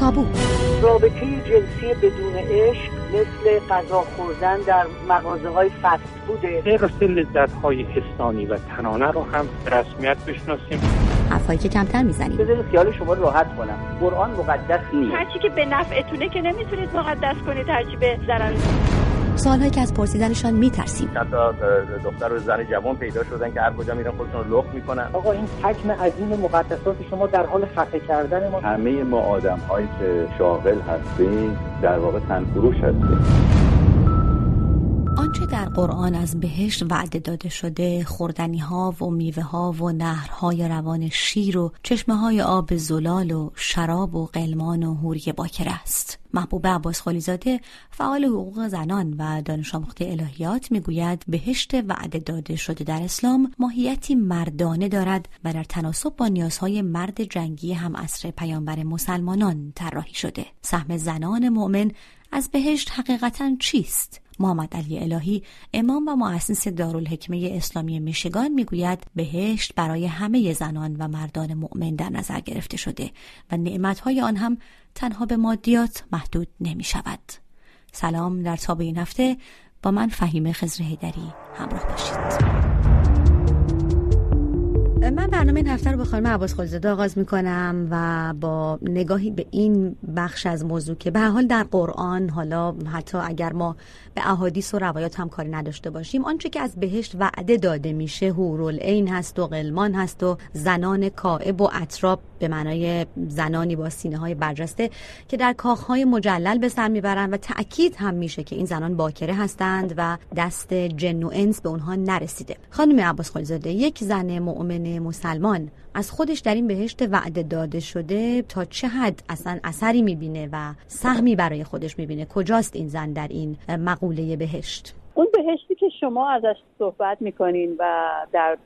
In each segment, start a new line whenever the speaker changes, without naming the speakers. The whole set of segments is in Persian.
تابو.
رابطه جنسی بدون عشق مثل غذا خوردن در مغازه های فست بوده.
طبق لذت های حسانی و تنانه رو هم رسمیت بشناسیم.
حرفایی که کمتر می‌زنیم.
بذارید خیال شما راحت کنم. قرآن مقدس نیست.
هرچی که به نفعتونه که نمی‌تونید مقدس کنید هرچی به ضرر.
سوالهایی که از پرسیدنشان میترسیم.
چند تا دختر و زن جوان پیدا شدن که هر کجا میرن خودشون رو لخت می‌کنن.
آقا این حجم عظیم مقدسات شما در حال خفه کردن ما
همه ما آدم هایی که شاغل هستیم در واقع تنفروش هستیم.
آنچه در قرآن از بهشت وعده داده شده خوردنی ها و میوه ها و نهرهای روان شیر و چشمه های آب زلال و شراب و قلمان و هوری باکر است. محبوب عباس خالیزاده فعال حقوق زنان و دانش آموخته الهیات می‌گوید بهشت وعده داده شده در اسلام ماهیتی مردانه دارد و در تناسب با نیازهای مرد جنگی هم اصر پیامبر مسلمانان طراحی شده. سهم زنان مؤمن از بهشت حقیقتا چیست؟ محمد علی الهی امام و مؤسس دارالحکمه اسلامی میشگان می‌گوید بهشت برای همه زنان و مردان مؤمن در نظر گرفته شده و نعمتهای آن هم تنها به مادیات محدود نمی شود. سلام در تاب این هفته با من فهیم خزر هیدری همراه باشید. من برنامه این هفته رو با خانم عباس خالزاده آغاز می‌کنم و با نگاهی به این بخش از موضوع که به حال در قرآن حالا حتی اگر ما به احادیث و روایات هم کاری نداشته باشیم آنچه که از بهشت وعده داده میشه هورالعین هست و قلمان هست و زنان کائب و اطراب به معنای زنانی با سینه های برجسته که در های مجلل به سر می‌برند و تاکید هم میشه که این زنان باکره هستند و دست جن و انس به اونها نرسیده. خانم عباس خالزاده یک زن مؤمن مسلمان از خودش در این بهشت وعده داده شده تا چه حد اصلا اثری می‌بینه و سهمی برای خودش می‌بینه؟ کجاست این زن در این مقوله بهشت؟
اون بهشتی که شما ازش صحبت می‌کنین و در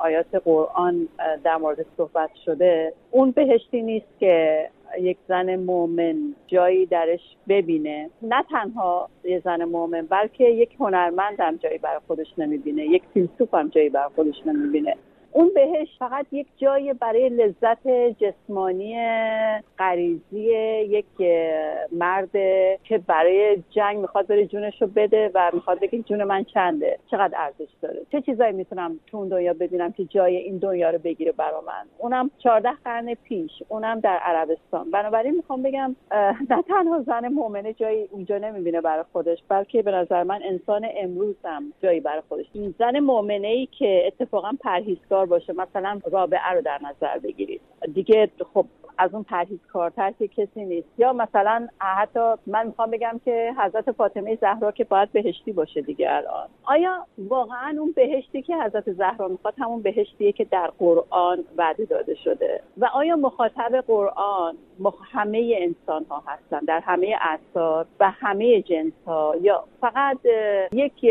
آیات قرآن در مورد صحبت شده اون بهشتی نیست که یک زن مؤمن جایی درش ببینه. نه تنها یه زن مؤمن بلکه یک هنرمند هم جایی برای خودش نمی‌بینه یک فیلسوف هم جایی برای خودش نمی‌بینه. اون بهش فقط یک جای برای لذت جسمانی غریزی یک مرد که برای جنگ می‌خواد بره جونش رو بده و می‌خواد بگه جون من چنده. چقدر ارزش داره؟ چه چیزایی می‌تونم تو اون دنیا ببینم که جای این دنیا رو بگیره برا من؟ اونم چهارده قرن پیش. اونم در عربستان. بنابراین می‌خوام بگم نه تنها زن مؤمنه جایی اونجا نمی‌بینه برای خودش بلکه به نظر من انسان امروز هم جایی برای خودش. زن مؤمنه ای که اتفاقا پرهیزگار باشه مثلا رابعه رو در نظر بگیرید. دیگه خب از اون پرهیزکارتر که کسی نیست. یا مثلا حتی من می‌خوام بگم که حضرت فاطمه زهرا که باید بهشتی باشه دیگه الان. آیا واقعا اون بهشتی که حضرت زهرا می‌خواد همون بهشتیه که در قرآن وعده داده شده؟ و آیا مخاطب قرآن همه انسان ها هستن؟ در همه اثار و همه جنس ها یا فقط یک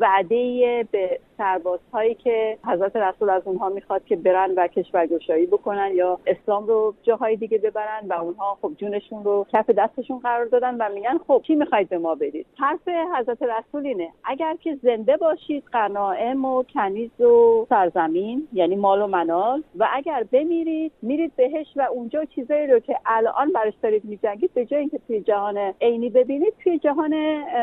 وعده به سربازهایی که حضرت رسول از اونها می‌خواد که برن و کشورگشایی بکنن یا اسلام رو جاهای دیگه ببرن و اونها خب جونشون رو کف دستشون قرار دادن و میگن خب چی می‌خواید به ما بدید؟ حرف حضرت رسول اینه اگر که زنده باشید قناعم و کنیز و سرزمین یعنی مال و منال و اگر بمیرید میرید بهش و اونجا چیزایی رو که الان برش دارید میجنگید به جای اینکه توی جهان عینی ببینید توی جهان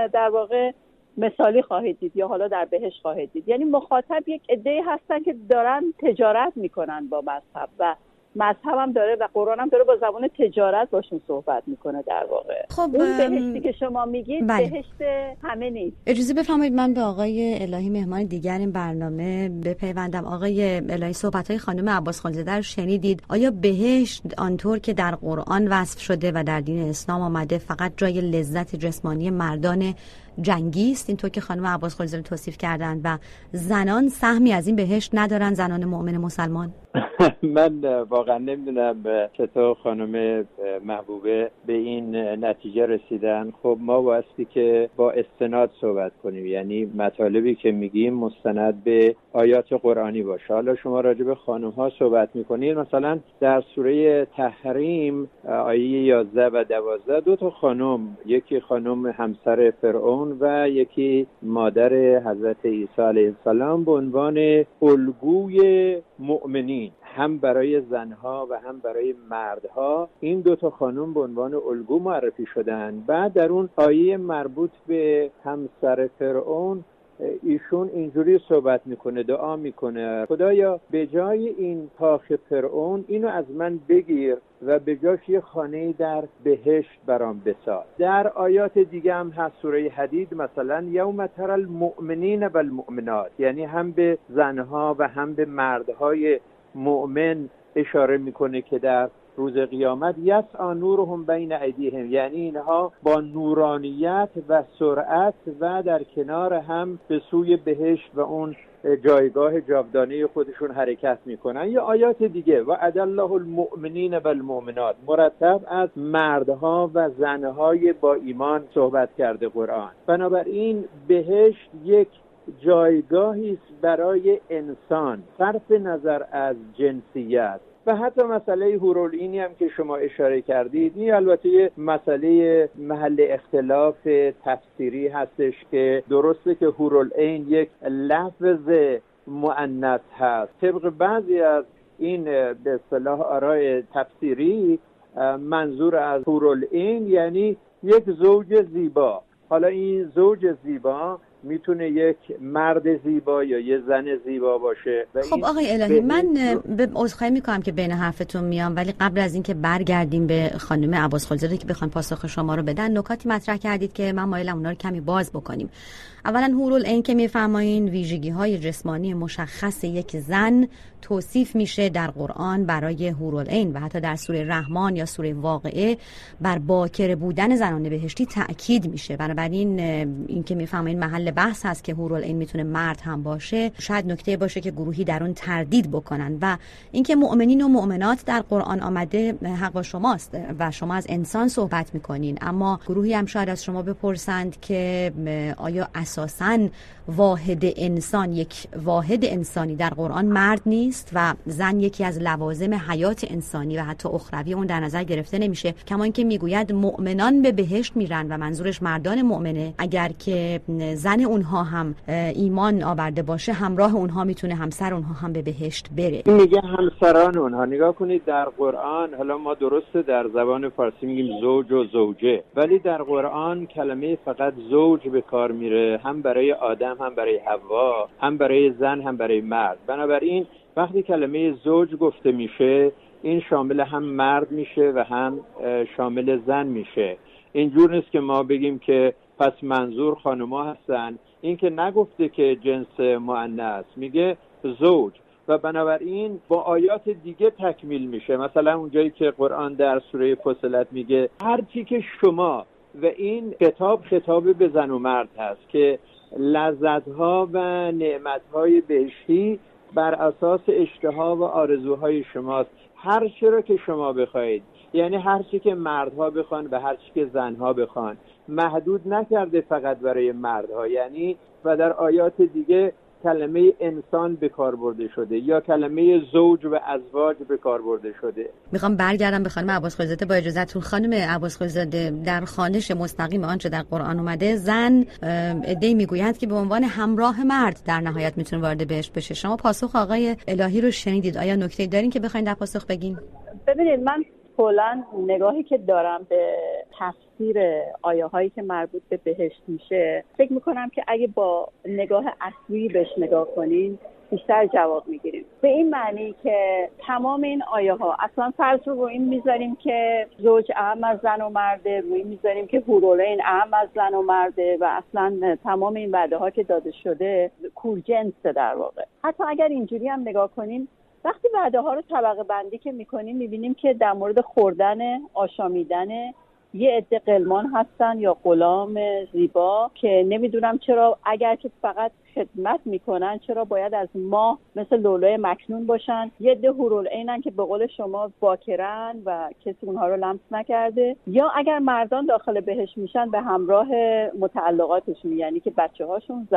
در واقع مثالی خواهید دید یا حالا در بهش خواهید دید. یعنی مخاطب یک عده هستن که دارن تجارت می‌کنن با مذهب و مذهب هم داره و قرآن هم داره با زبان تجارت باشون صحبت می‌کنه در واقع. خب اون بهشتی که شما میگید بله. بهشت همه نیست.
اجازه بفرمایید من به آقای الهی مهمان دیگر این برنامه بپیوندم. آقای الهی صحبت های خانم عباس خالزاده رو شنیدید؟ آیا بهشت آنطور که در قرآن وصف شده و در دین اسلام آمده فقط جای لذت جسمانی مردان جنگی است اینطور که خانم عباس خالزاده توصیف کردند و زنان سهمی از این بهشت ندارن زنان مؤمن مسلمان.
من واقعا نمی‌دونم چطور خانم محبوبه به این نتیجه رسیدن. خب ما بایستی که با استناد صحبت کنیم. یعنی مطالبی که میگیم مستند به آیات قرآنی باشه. حالا شما راجع به خانم ها صحبت می‌کنید مثلا در سوره تحریم آیه 11 و 12 دو تا خانم یکی خانم همسر فرعون و یکی مادر حضرت عیسی علیه السلام به عنوان الگوی مؤمنین هم برای زنها و هم برای مردها. این دو تا خانم به عنوان الگو معرفی شدن. بعد در اون آیه مربوط به همسر فرعون ایشون اینجوری صحبت می‌کنه دعا می‌کنه. خدایا به جای این تاخ فرعون اینو از من بگیر و به جاش یه خانه در بهشت برام بساز. در آیات دیگه هم هست سوره حدید مثلا یوم تر المؤمنین و المؤمنات یعنی هم به زنها و هم به مردهای مؤمن اشاره می‌کنه که در روز قیامت یس نورهم بین ایدیهم. یعنی اینها با نورانیت و سرعت و در کنار هم به سوی بهشت و اون جایگاه جاودانه خودشون حرکت می‌کنن. یا آیات دیگه. و الله المؤمنین و المؤمنات مرتب از مردها و زنهای با ایمان صحبت کرده قرآن. بنابراین بهشت یک جایگاهی برای انسان. صرف نظر از جنسیت. و حتی مسئله هورولینی هم که شما اشاره کردید این البته یه مسئله محل اختلاف تفسیری هستش که درسته که هورولین یک لفظ معنت هست. طبق بعضی از این به اصطلاح آرای تفسیری منظور از هورولین یعنی یک زوج زیبا. حالا این زوج زیبا می‌تونه یک مرد زیبا یا یه زن زیبا باشه
خب آقای الهی من به عذرخواهی می‌کنم که بین حرفتون میام ولی قبل از اینکه برگردیم به خانم عباس خلزاده که بخوان پاسخ شما رو بدن نکاتی مطرح کردید که من مایلم اونا رو کمی باز بکنیم. اولا هورول این که میفرمایین ویژگی های جسمانی مشخص یک زن توصیف میشه در قرآن برای هورول این و حتی در سوره رحمان یا سوره واقعه بر باکر بودن زنان بهشتی تاکید میشه. بنابراین این که می‌فهمین محل بحث هست که هورول این می‌تونه مرد هم باشه شاید نکته باشه که گروهی در اون تردید بکنن و اینکه مؤمنین و مؤمنات در قرآن آمده حق با شماست و شما از انسان صحبت می‌کنین. اما گروهی هم شاید از شما بپرسند که آیا اساسا واحد انسان یک واحد انسانی در قرآن مرد نیست؟ و زن یکی از لوازم حیات انسانی و حتی اخروی اون در نظر گرفته نمیشه. کما اینکه می‌گوید مؤمنان به بهشت میرن و منظورش مردان مؤمنه. اگر که زن اونها هم ایمان آورده باشه همراه اونها می‌تونه همسر اونها هم به بهشت بره.
میگه همسران اونها. نگاه کنید در قرآن حالا ما درسته در زبان فارسی میگیم زوج و زوجه. ولی در قرآن کلمه فقط زوج به کار میره هم برای آدم هم برای حوا هم برای زن هم برای مرد. بنابراین وقتی کلمه زوج گفته میشه این شامل هم مرد میشه و هم شامل زن میشه. اینجور نیست که ما بگیم که پس منظور خانما هستن. این که نگفته که جنس معنیس میگه زوج. و بنابراین با آیات دیگه تکمیل میشه. مثلا اونجایی که قرآن در سوره فصلت میگه هرچی که شما و این خطاب خطاب به زن و مرد هست که لذتها و نعمتهای بهشتی بر اساس اشتها و آرزوهای شماست. هر چی را که شما بخواهید یعنی هر چی که مردها بخوان و هر چی که زنها بخوان. محدود نکرده فقط برای مردها. یعنی و در آیات دیگه کلمه انسان به کار برده شده یا کلمه زوج و ازواج به کار برده شده.
می‌خوام برگردم به خانم عباس خلیزاده با اجازهتون خانم عباس خلیزاده در خانش مستقیم آنچه در قرآن اومده زن ایده می‌گوید که به عنوان همراه مرد در نهایت می‌تونه وارد بهش بشه. شما پاسخ آقای الهی رو شنیدید. آیا نکته دارین که بخواید در پاسخ بگین؟
ببینید من کلا نگاهی که دارم به تفسیر آیه هایی که مربوط به بهشت میشه. فکر می‌کنم که اگه با نگاه اصلی بهش نگاه کنین بیشتر جواب می‌گیریم. به این معنی که تمام این آیه ها اصلا فرض رو این می‌ذاریم که زوج اهم از زن و مرده روی می‌ذاریم که هورولین اهم از زن و مرده و اصلا تمام این وعده ها که داده شده کورجنس در واقع. حتی اگر اینجوری هم نگاه کنیم وقتی وعده ها رو طبقه بندی که می‌کنیم می‌بینیم که در مورد خوردن آشامیدن یه عده قلمان هستن یا غلام زیبا که نمی‌دونم چرا اگر که فقط خدمت می‌کنن چرا باید از ماه مثل لولوی مکنون باشن؟ یه ده هورول اینن که به قول شما باکرن و کسی اونها رو لمس نکرده. یا اگر مردان داخل بهش میشن به همراه متعلقاتشون یعنی که بچه هاشون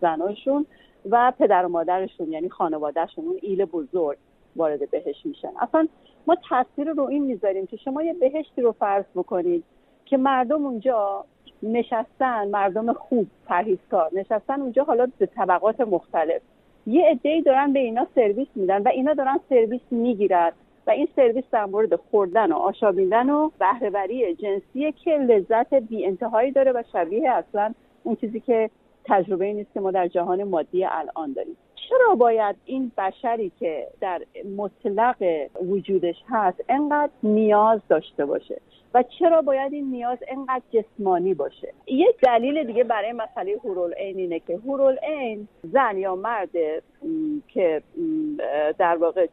زناشون و پدر و مادرشون یعنی خانوادهشون اون ایل بزرگ وارد بهش میشن. اصلا ما تاثیر رو این می‌ذاریم که شما یه بهشتی رو فرض بکنید که مردم اونجا نشستن مردم خوب پرهیزکار نشستن اونجا حالا به طبقات مختلف. یه عده‌ای دارن به اینا سرویس میدن و اینا دارن سرویس می‌گیرن و این سرویس در مورد خوردن و آشامیدن و بهرهوری جنسیه که لذت بی انتهایی داره و شبیه اصلا اون چیزی که تجربه نیست که ما در جهان مادی الان داریم. چرا باید این بشری که در مطلق وجودش هست انقدر نیاز داشته باشه؟ و چرا باید این نیاز انقدر جسمانی باشه؟ یک دلیل دیگه برای مسئله هورالعین اینه که هورالعین زن یا مرد که در واقع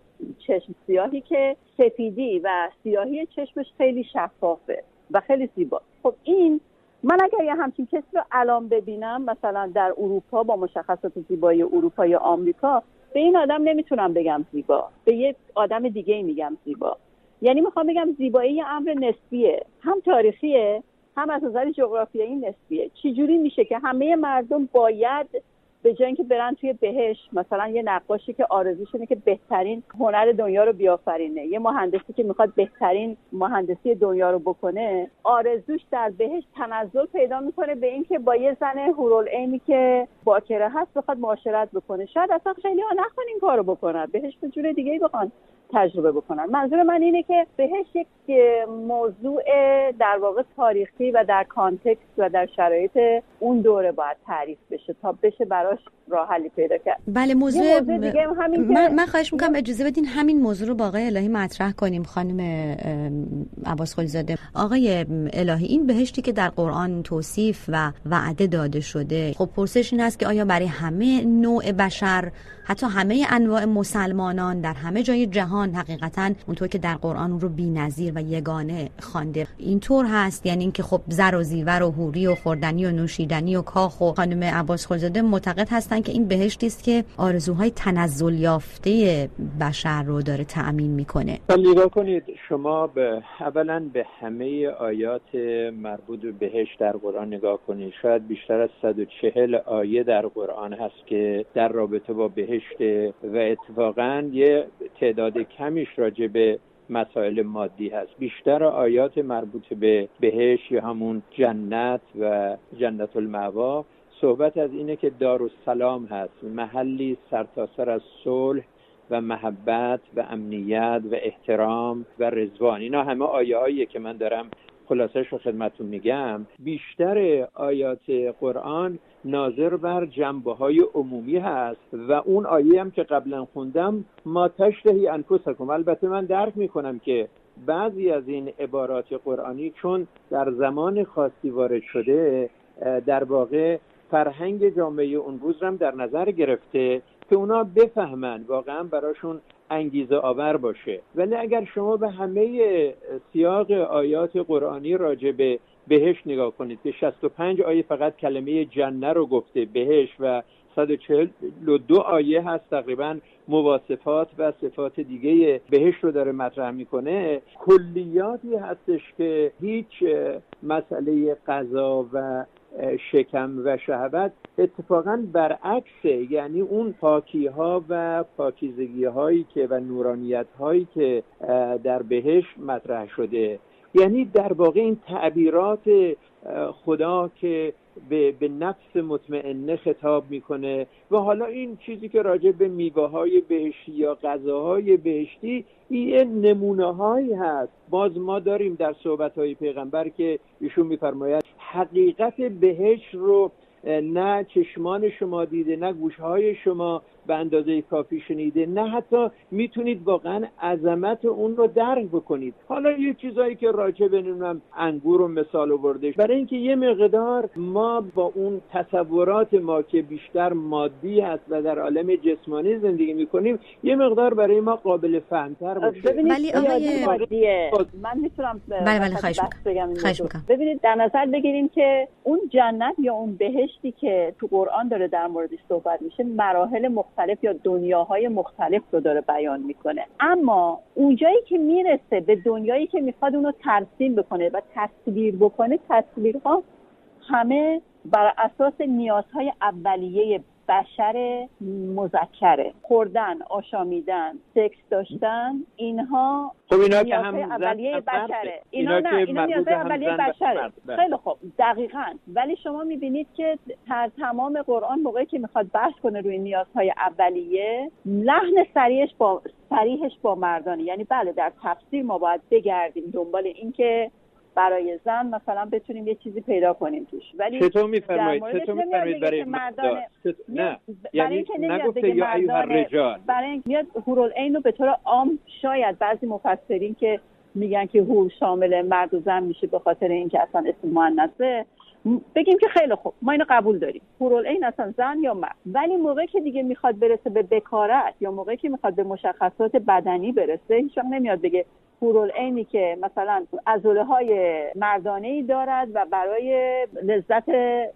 چشم سیاهی که سفیدی و سیاهی چشمش خیلی شفافه و خیلی زیبا خب این من اگر یه همچین کسی رو الان ببینم مثلا در اروپا با مشخصات زیبایی اروپا یا آمریکا به این آدم نمی‌تونم بگم زیبا. به یه آدم دیگه میگم زیبا. یعنی می‌خوام بگم زیبایی یه امر نسبیه. هم تاریخیه هم از نظر جغرافیایی نسبیه. چجوری میشه که همه مردم باید به جای اینکه برن توی بهش مثلا یه نقاشی که آرزوش اینه که بهترین هنر دنیا رو بیافرینه. یه مهندسی که می‌خواد بهترین مهندسی دنیا رو بکنه آرزوش در بهش تنزل پیدا می‌کنه به اینکه با یه زن هورالعینی که باکره هست بخواد معاشرت بکنه. شاید اصلا خیلی ها نخوان این کارو بکنن. بهش به جور دیگه ای بخوان تجربه بکنن. منظور من اینه که بهش یک موضوع در واقع تاریخی و در کانتکست و در شرایط اون دوره باید تعریف بشه تا بشه براش راه حلی پیدا کرد.
بله موضوع,
موضوع دیگه همین
من, من خواهش می‌کنم اجازه بدین همین موضوع رو با آقای الهی مطرح کنیم خانم عباس خلیزاده آقای الهی این بهشتی که در قرآن توصیف و وعده داده شده خب پرسش این است که آیا برای همه نوع بشر حتی همه انواع مسلمانان در همه جای جهان حقیقتا اونطور که در قرآن رو بی‌نظیر و یگانه خوانده. اینطور هست یعنی اینکه خب زر و زیور و حوری و خوردنی و نوشیدنی و کاخ و خانم عباس خلیزاده معتقد هستن که این بهشتی است که آرزوهای تنزل یافته بشر رو داره تأمین می‌کنه.
نگاه کنید شما به اولا به همه آیات مربوط به بهشت در قرآن نگاه کنید. شاید بیشتر از 140 آیه در قرآن هست که در رابطه با بهشت و اتفاقا یه تعداد کمیش راجع به مسائل مادی هست. بیشتر آیات مربوط به بهش یا همون جنت و جنت المعوا صحبت از اینه که دارالسلام هست. محلی سرتاسر سر از صلح و محبت و امنیت و احترام و رزوان اینا همه آیه هاییه که من دارم خلاصش رو خدمتون میگم. بیشتر آیات قرآن ناظر بر جنبه های عمومی هست و اون آیه هم که قبلا خوندم ما تشتهی انفسکم. البته من درک می‌کنم که بعضی از این عبارات قرآنی چون در زمان خاصی وارد شده در واقع فرهنگ جامعه اون روز هم در نظر گرفته که اونا بفهمن واقعا براشون انگیزه آور باشه. ولی اگر شما به همه سیاق آیات قرآنی راجع به بهش نگاه کنید که 65 آیه فقط کلمه جنه رو گفته بهش و 142 آیه هست تقریبا مواصفات و صفات دیگه بهش رو داره مطرح می‌کنه کلیاتی هستش که هیچ مسئله قضا و شکم و شهوت اتفاقا برعکسه. یعنی اون پاکی ها و پاکیزگی هایی که و نورانیت هایی که در بهش مطرح شده. یعنی در واقع این تعبیرات خدا که به, به نفس مطمئنه خطاب می‌کنه و حالا این چیزی که راجع به میوه های بهشتی یا غذاهای بهشتی این نمونه هایی هست. باز ما داریم در صحبت های پیغمبر که ایشون میفرماید حقیقت بهش رو نه چشمان شما دیده نه گوشهای شما. به اندازه کافی شنیده نه حتی می‌تونید واقعا عظمت اون رو درک بکنید. حالا یه چیزایی که راجع بنونم انگور و مثال آورده برای اینکه یه مقدار ما با اون تصورات ما که بیشتر مادی هست و در عالم جسمانی زندگی می‌کنیم یه مقدار برای ما قابل فهمتر باشه.
ولی آقای
من می‌تونم
بله بله خواهش بگم
ببینید در نظر بگیریم که اون جنت یا اون بهشتی که تو قرآن داره در موردش صحبت میشه مراحل مختلف مختلف یا دنیاهای مختلف رو داره بیان می‌کنه. اما اونجایی که می‌رسه به دنیایی که می‌خواد اونو ترسیم بکنه و تصویر بکنه تصویرها همه بر اساس نیازهای اولیه بشر مذکره. خوردن آشامیدن سکس داشتن اینها
خب اینا که هم
اولیه بشره.
اینا
اینا نه اینا
هم
اولیه بشره. خیلی خب دقیقا. ولی شما می‌بینید که در تمام قرآن موقعی که می‌خواد بحث کنه روی نیازهای اولیه لحن سریحش با سریحش با مردانه. یعنی بله در تفسیر ما باید بگردیم دنبال اینکه برای زن مثلا بتونیم یه چیزی پیدا کنیم توش. ولی
چطور میفرمایید؟ چطور میفرمایید برای
مردان-
نه. یعنی
اینکه
نگفته یا ایها الرجال
برای اینکه میاد هورالعین رو به طور عام شاید بعضی مفسرین که میگن که هور شامل مرد و زن میشه به خاطر اینکه اصلا اسم مؤنثه بگیم که خیلی خوب. ما اینو قبول داریم. هورالعین اصلا زن یا مرد. ولی موقعی که دیگه می‌خواد برسه به بکارت یا موقعی که می‌خواد به مشخصات بدنی برسه هیچ نمیاد بگه هورالعینی که مثلا عضله های مردانه ای دارد و برای لذت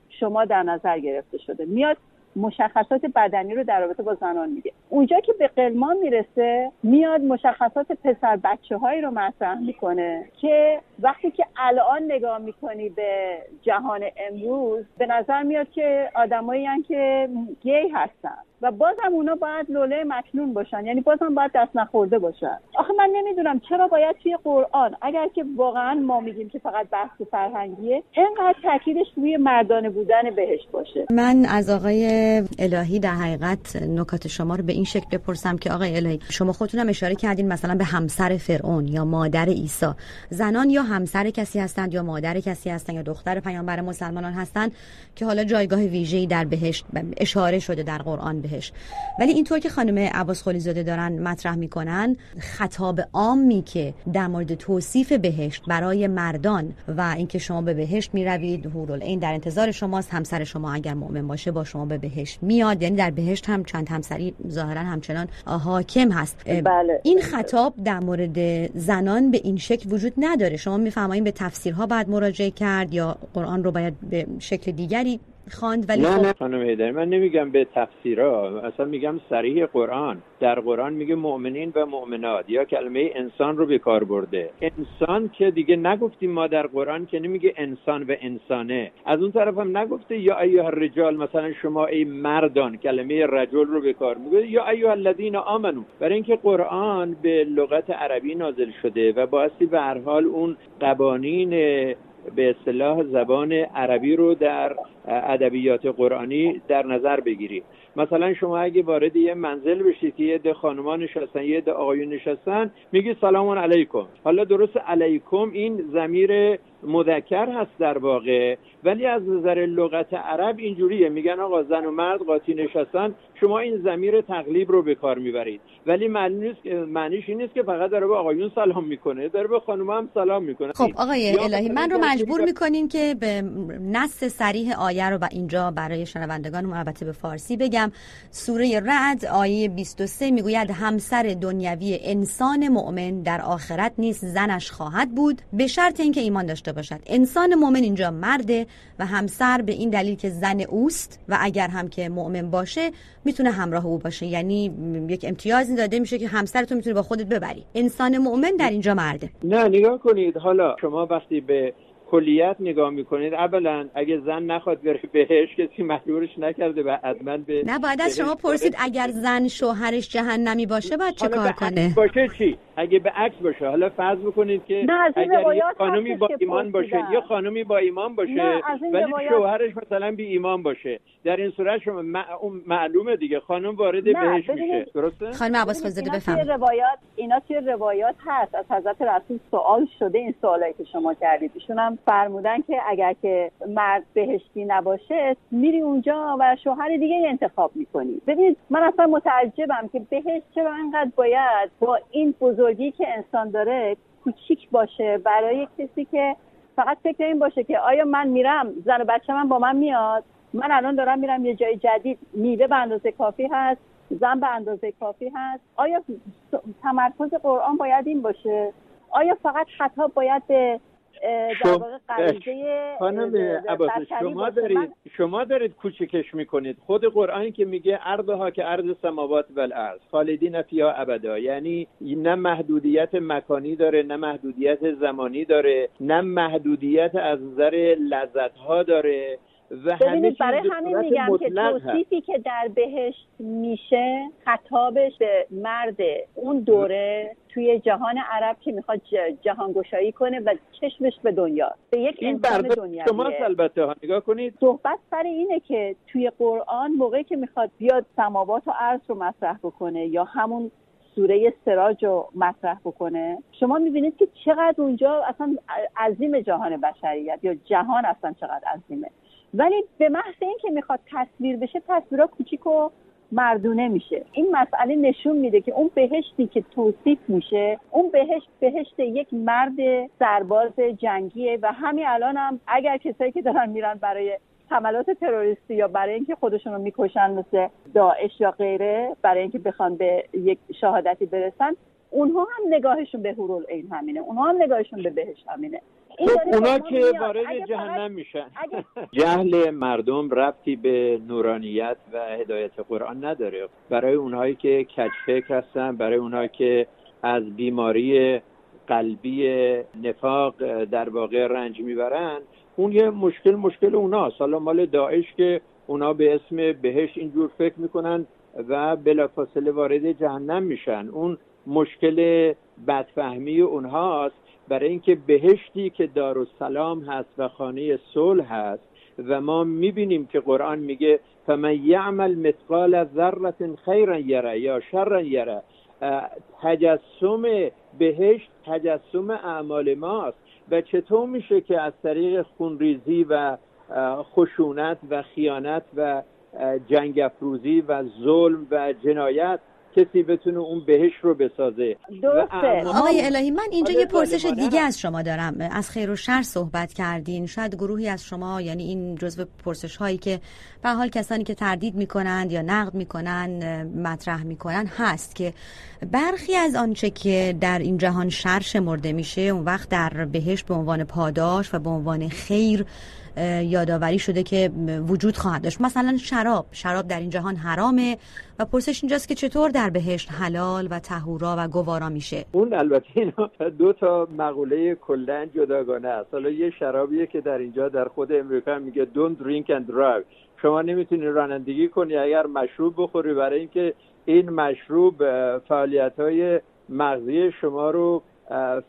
شما در نظر گرفته شده. میاد مشخصات بدنی رو در رابطه با زنان میگه. اونجا که به قلمان می‌رسه میاد مشخصات پسر بچه هایی رو مطرح می‌کنه که وقتی که الان نگاه می‌کنی به جهان امروز به نظر میاد که آدمایی که گی هستن و بازم اونا باید لوله مکنون باشن یعنی بازم باید دست نخورده باشن. آخه من نمی‌دونم چرا باید توی قرآن اگر که واقعا ما میگیم که فقط بحث فرهنگیه اینقدر تاکیدش روی مردانه بودن بهشت باشه.
من از آقای الهی در حقیقت نکات شما رو به این شکل بپرسم که آقای الهی شما خودتون هم اشاره کردین مثلا به همسر فرعون یا مادر عیسی. زنان یا همسر کسی هستند یا مادر کسی هستند یا دختر پیامبر مسلمانان هستند که حالا جایگاه ویژه‌ای در بهشت اشاره شده در قرآن بهش ولی اینطور که خانم عباس خلیزاده دارن مطرح می‌کنن خطاب عامی که در مورد توصیف بهشت برای مردان و اینکه شما به بهشت می‌روید هورالعین در انتظار شماست همسر شما اگر مؤمن باشه با شما به بهشت میاد. یعنی در بهشت هم چند همسری ظاهرا همچنان حاکم هست.
بله.
این خطاب در مورد زنان به این شکل وجود نداره. شما میفرمایید به تفسیرها باید مراجعه کرد یا قرآن رو باید به شکل دیگری خواند ولی
نه
خب
نه. خانم هیدر من نمیگم به تفسیرها. اصلا میگم صریح قرآن. در قرآن میگه مؤمنین و مؤمنات یا کلمه انسان رو به کار برده. انسان که دیگه نگفتیم ما در قرآن که نمیگه انسان و انسانه. از اون طرف هم نگفته یا ایها الرجال مثلا شما ای مردان کلمه رجل رو به کار میگه یا ایها الذین آمنو. برای اینکه قرآن به لغت عربی نازل شده و بایستی به هر حال اون قوانین به اصطلاح زبان عربی رو در ادبیات قرآنی در نظر بگیرید مثلا شما اگه وارد یه منزل بشید که یه ده خانمان نشستن یه ده آقایون نشستن میگی سلام علیکم. حالا درست علیکم این زمیر مذکر هست در واقع ولی از نظر لغت عرب اینجوریه. میگن آقا زن و مرد قاطی نشستن شما این زمیر تقلیب رو به کار می‌برید. ولی معنی نیست معنیش این نیست که فقط داره به آقایون سلام می‌کنه داره به خانم هم سلام می‌کنه.
خب آقای الهی من رو مجبور می‌کنین که به نص سریح آیه رو و اینجا برای شنوندگانم البته به فارسی بگم. سوره رعد آیه 23 می‌گوید همسر دنیوی انسان مؤمن در آخرت نیست زنش خواهد بود. به شرط اینکه ایمان داشته باشد. انسان مؤمن اینجا مرده و همسر به این دلیل که زن اوست و اگر هم که مؤمن باشه می‌تونه همراه او باشه. یعنی یک امتیازی داده میشه که همسرتون می‌تونه با خودت ببری. انسان مؤمن در اینجا مرده.
نه نگاه کنید. حالا شما وقتی به کلیت نگاه می‌کنید اولا اگه زن نخواد بره بهش کسی مجبورش نکرده و حتما به
نه باید از شما پرسید اگر زن شوهرش جهنمی باشه باید چه کار کنه؟
باشه چی؟ اگه به عکس باشه. حالا فرض بکنید که اگر یه خانمی
هستش
با ایمان باشه. یه خانمی با ایمان باشه ولی شوهرش مثلا بی ایمان باشه. در این صورت شما مع- اون معلومه دیگه. خانم وارد بهش میشه. درسته؟
خانم عباس خلیزاده
اینا توی
بفهم
روایات اینا توی روایات هست. از حضرت رسول سوال شده این سوالایی که شما کردید. ایشون هم فرمودن که اگر که مرد بهشتی نباشه میری اونجا و شوهر دیگه انتخاب می‌کنی. ببینید من اصلا متعجبم که بهشت چرا انقدر باید با این بزرگی که انسان داره کوچیک باشه برای کسی که فقط فکر این باشه که آیا من میرم زن و بچه من با من میاد من الان دارم میرم یه جای جدید میوه به اندازه کافی هست زن به اندازه کافی هست. آیا تمرکز قرآن باید این باشه؟ آیا فقط خطاب باید به در
شما-
واقع غریزه
خانم عباس شما؟ دارید شما دارید کوچکش می‌کنید. خود قرآن که میگه ارضها که ارض سماوات و الارض خالدین فیها ابدا. یعنی نه محدودیت مکانی داره نه محدودیت زمانی داره نه محدودیت از نظر لذت ها داره. و همه
برای همین میگم که توصیفی که در بهشت میشه خطابش به مرد اون دوره توی جهان عرب که می‌خواد جهانگشایی کنه و چشمش به دنیا. به یک
این انسان دنیا شما البته. ها نگاه کنید.
صحبت سر اینه که توی قرآن موقعی که می‌خواد بیاد سماوات و عرض رو مطرح بکنه یا همون سوره سراج رو مطرح بکنه شما می‌بینید که چقدر اونجا اصلا عظیم جهان بشریت یا جهان اصلا چقدر عظیمه. ولی به محض اینکه می‌خواد تصویر بشه تصویرها کوچیک و مردونه میشه. این مسئله نشون میده که اون بهشتی که توصیف میشه اون بهشت بهشت یک مرد سرباز جنگیه و همین الان هم اگر کسایی که دارن میرن برای حملات تروریستی یا برای اینکه خودشون رو می‌کشن مثل داعش یا غیره برای اینکه بخوان به یک شهادتی برسن اونها هم نگاهشون به هورول این همینه. اونها هم نگاهشون به بهش همینه.
خب اونا که وارد جهنم میشن. جهل مردم ربطی به نورانیت و هدایت قرآن نداره. برای اونهایی که کچفکر هستن برای اونهایی که از بیماری قلبی نفاق در واقع رنج می‌برن اون یه مشکل مشکل اوناست. حالا مال داعش که اونا به اسم بهش اینجور فکر می‌کنن و بلافاصله وارد جهنم میشن. اون مشکل بدفهمی اونهاست. برای اینکه بهشتی که دارالسلام هست و خانه صلح هست و ما می‌بینیم که قرآن میگه فمن یعمل مثقال ذره خیرا یره یا شرا یره. تجسم بهشت تجسم اعمال ماست. و چطور میشه که از طریق خونریزی و خشونت و خیانت و جنگ افروزی و ظلم و جنایت کسی بتونه اون بهش رو بسازه.
درسته.
آقای الهی من اینجا یه پرسش دیگه از شما دارم. از خیر و شر صحبت کردین. شاید گروهی از شما یعنی این جزو پرسش هایی که به حال کسانی که تردید می‌کنند یا نقد می‌کنن مطرح می‌کنن هست که برخی از آنچه که در این جهان شر شمرده میشه اون وقت در بهش به عنوان پاداش و به عنوان خیر یادآوری شده که وجود خواهد داشت. مثلا شراب. شراب در این جهان حرامه و پرسش اینجاست که چطور در بهشت حلال و تهورا و گوارا میشه.
اون البته اینا دو تا مقوله کلا جداگانه است. حالا یه شرابیه که در اینجا در خود امریکا میگه don't drink and drive. شما نمی‌تونی رانندگی کنی اگر مشروب بخوری. برای اینکه این مشروب فعالیت های مغزی شما رو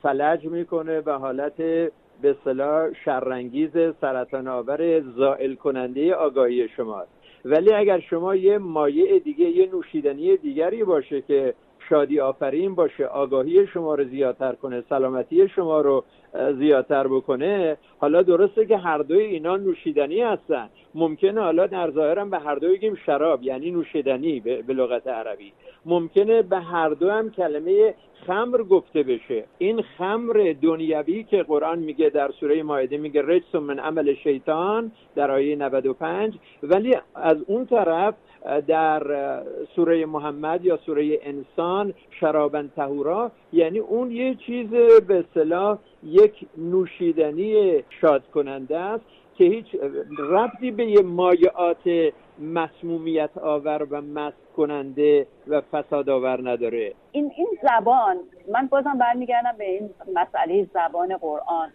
فلج می‌کنه به حالت به صلاح شرانگیز سرطان آور زائل کننده آگاهی شماست. ولی اگر شما یه مایع دیگه یه نوشیدنی دیگری باشه که شادی آفرین باشه آگاهی شما رو زیادتر کنه سلامتی شما رو زیادتر بکنه. حالا درسته که هر دوی اینا نوشیدنی هستن. ممکنه حالا در ظاهرم به هر دوی بگیم شراب یعنی نوشیدنی به لغت عربی. ممکنه به هر دو هم کلمه خمر گفته بشه. این خمر دنیوی که قرآن میگه در سوره مایده میگه رجس من عمل شیطان در آیه 95 ولی از اون طرف در سوره محمد یا سوره انسان شرابن تهورا یعنی اون یه چیز به اصطلاح یک نوشیدنی شاد کننده است که هیچ ربطی به یه مایعات مسمومیت آور و مست کننده و فساد آور نداره.
این این زبان من بازم برمیگردم به این مسئله زبان قرآن.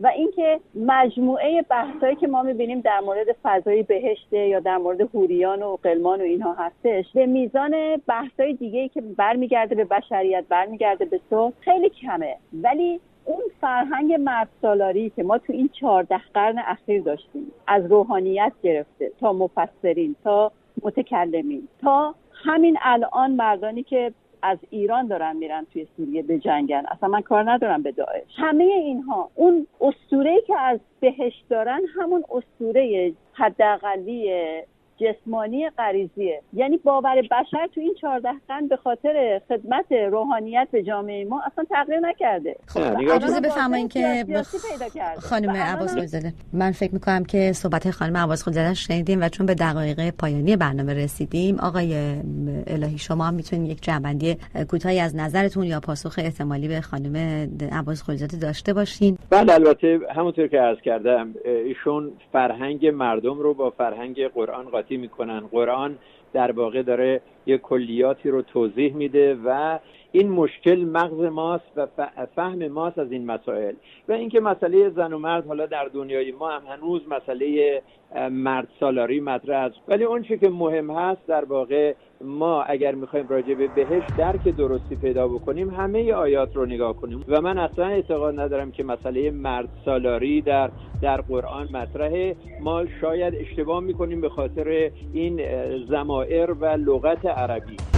و اینکه مجموعه بحثایی که ما می‌بینیم در مورد فضای بهشته یا در مورد هوریان و قلمان و اینها هستش به میزان بحثای دیگه که برمیگرده به بشریت برمیگرده به تو خیلی کمه. ولی اون فرهنگ مرد سالاری که ما تو این چهارده قرن اخیر داشتیم از روحانیت گرفته تا مفسرین تا متکلمین تا همین الان مردانی که از ایران دارن میرن توی سوریه به جنگن. اصلا من کار ندارم به داعش. همه اینها اون اسطوره که از بهش دارن همون اسطوره حداقلی جسمانی غریزیه. یعنی باور بشر تو این چهارده قرن به خاطر خدمت روحانیت به جامعه ما اصلا تغییر نکرده.
خب اجازه بفرمایید که خانم عباس خلزاده من فکر می‌کنم که صحبت خانم عباس خلزاده شنیدیم و چون به دقایق پایانی برنامه رسیدیم آقای الهی شما هم می‌تونید یک جنبندی کوتاهی از نظرتون یا پاسخ احتمالی به خانم عباس خلزاده داشته باشین.
بله البته همونطور که عرض کردم ایشون فرهنگ مردم رو با فرهنگ قرآن می‌کنن. قرآن در واقع داره یه کلیاتی رو توضیح میده و این مشکل مغز ماست و فهم ماست از این مسائل. و اینکه مسئله زن و مرد حالا در دنیای ما هم هنوز مسئله مرد سالاری مطرح است. ولی اون چی که مهم هست در واقع ما اگر می‌خوایم راجع به بهش درک درستی پیدا بکنیم همه آیات رو نگاه کنیم. و من اصلا اعتقاد ندارم که مسئله مرد سالاری در در قرآن مطرحه. ما شاید اشتباه می‌کنیم به خاطر این زمائر و لغت عربی.